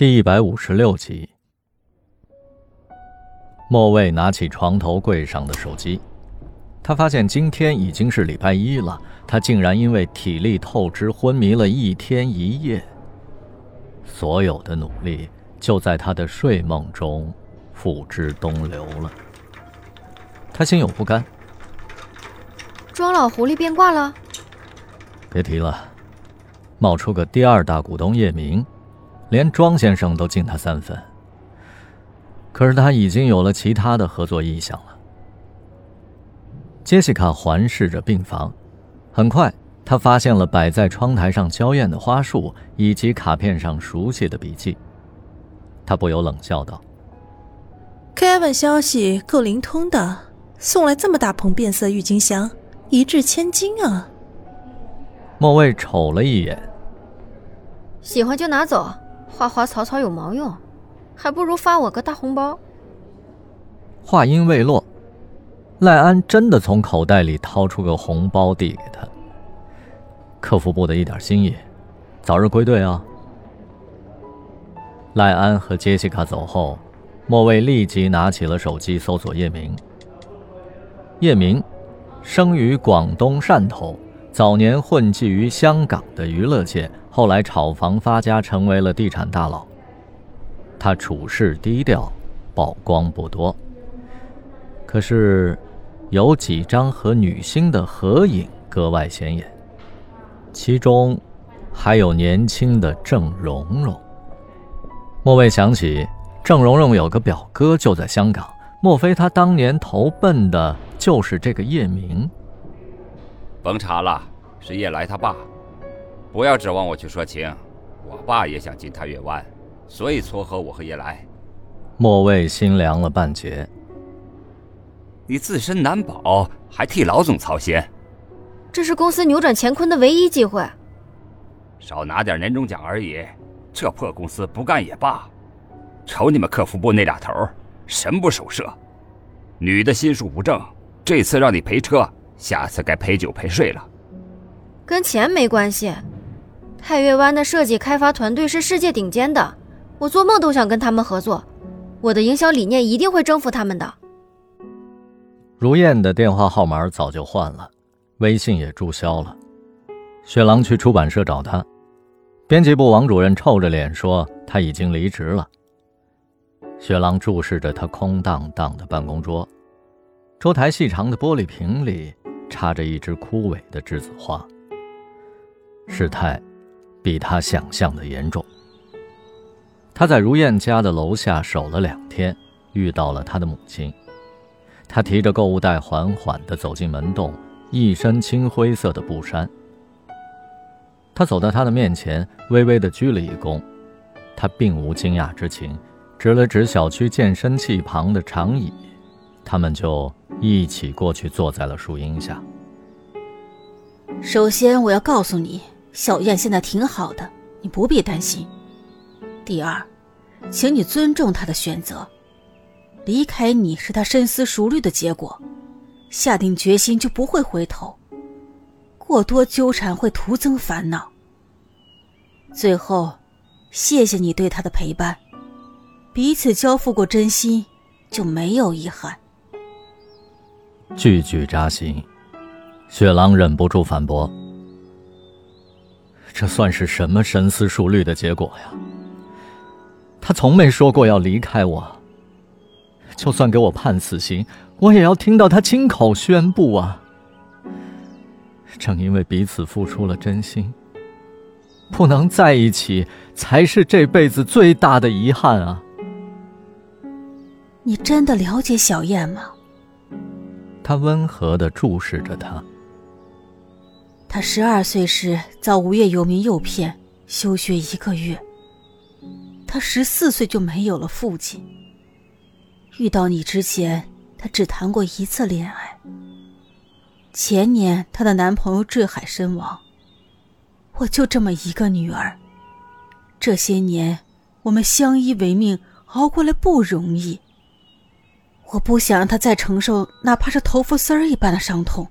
第一百五十六集，莫卫拿起床头柜上的手机，他发现今天已经是礼拜一了，他竟然因为体力透支昏迷了一天一夜。所有的努力就在他的睡梦中付之东流了。他心有不甘。庄老狐狸变卦了？别提了，冒出个第二大股东叶明。连庄先生都敬他三分，可是他已经有了其他的合作意向了。杰西卡环视着病房，很快，她发现了摆在窗台上娇艳的花束以及卡片上熟悉的笔记，他不由冷笑道：“Kevin 消息够灵通的，送来这么大捧变色郁金香，一掷千金啊！”莫卫瞅了一眼，喜欢就拿走。花花草草有毛用，还不如发我个大红包。话音未落，赖安真的从口袋里掏出个红包递给他。客服部的一点心意，早日归队啊！赖安和杰西卡走后，莫卫立即拿起了手机搜索叶明。叶明，生于广东汕头，早年混迹于香港的娱乐界。后来炒房发家，成为了地产大佬。他处事低调，曝光不多。可是，有几张和女星的合影格外显眼，其中还有年轻的郑蓉蓉。莫未想起，郑蓉蓉有个表哥就在香港，莫非他当年投奔的就是这个叶明？甭查了，是叶来他爸。不要指望我去说情，我爸也想进太月湾，所以撮合我和叶来。莫卫心凉了半截。你自身难保，还替老总操心。这是公司扭转乾坤的唯一机会。少拿点年终奖而已，这破公司不干也罢。瞅你们客服部那俩头，神不守舍。女的心术不正，这次让你赔车，下次该陪酒陪睡了。跟钱没关系。太月湾的设计开发团队是世界顶尖的，我做梦都想跟他们合作。我的营销理念一定会征服他们的。如燕的电话号码早就换了，微信也注销了。雪狼去出版社找他，编辑部王主任臭着脸说他已经离职了。雪狼注视着他空荡荡的办公桌，桌台细长的玻璃瓶里插着一只枯萎的栀子花。事态。比他想象的严重。他在如燕家的楼下守了两天，遇到了他的母亲。他提着购物袋，缓缓地走进门洞，一身青灰色的布衫。他走到他的面前，微微地鞠了一躬。他并无惊讶之情，指了指小区健身器旁的长椅，他们就一起过去坐在了树荫下。首先，我要告诉你。小燕现在挺好的，你不必担心。第二，请你尊重她的选择，离开你是她深思熟虑的结果，下定决心就不会回头。过多纠缠会徒增烦恼。最后，谢谢你对她的陪伴，彼此交付过真心，就没有遗憾。句句扎心，雪狼忍不住反驳。这算是什么深思熟虑的结果呀？他从没说过要离开我。就算给我判死刑，我也要听到他亲口宣布啊！正因为彼此付出了真心，不能在一起，才是这辈子最大的遗憾啊！你真的了解小燕吗？他温和的注视着他。他十二岁时遭无业游民诱骗，休学一个月。他十四岁就没有了父亲。遇到你之前，他只谈过一次恋爱。前年，她的男朋友坠海身亡。我就这么一个女儿。这些年，我们相依为命，熬过来不容易。我不想让他再承受哪怕是头发丝儿一般的伤痛。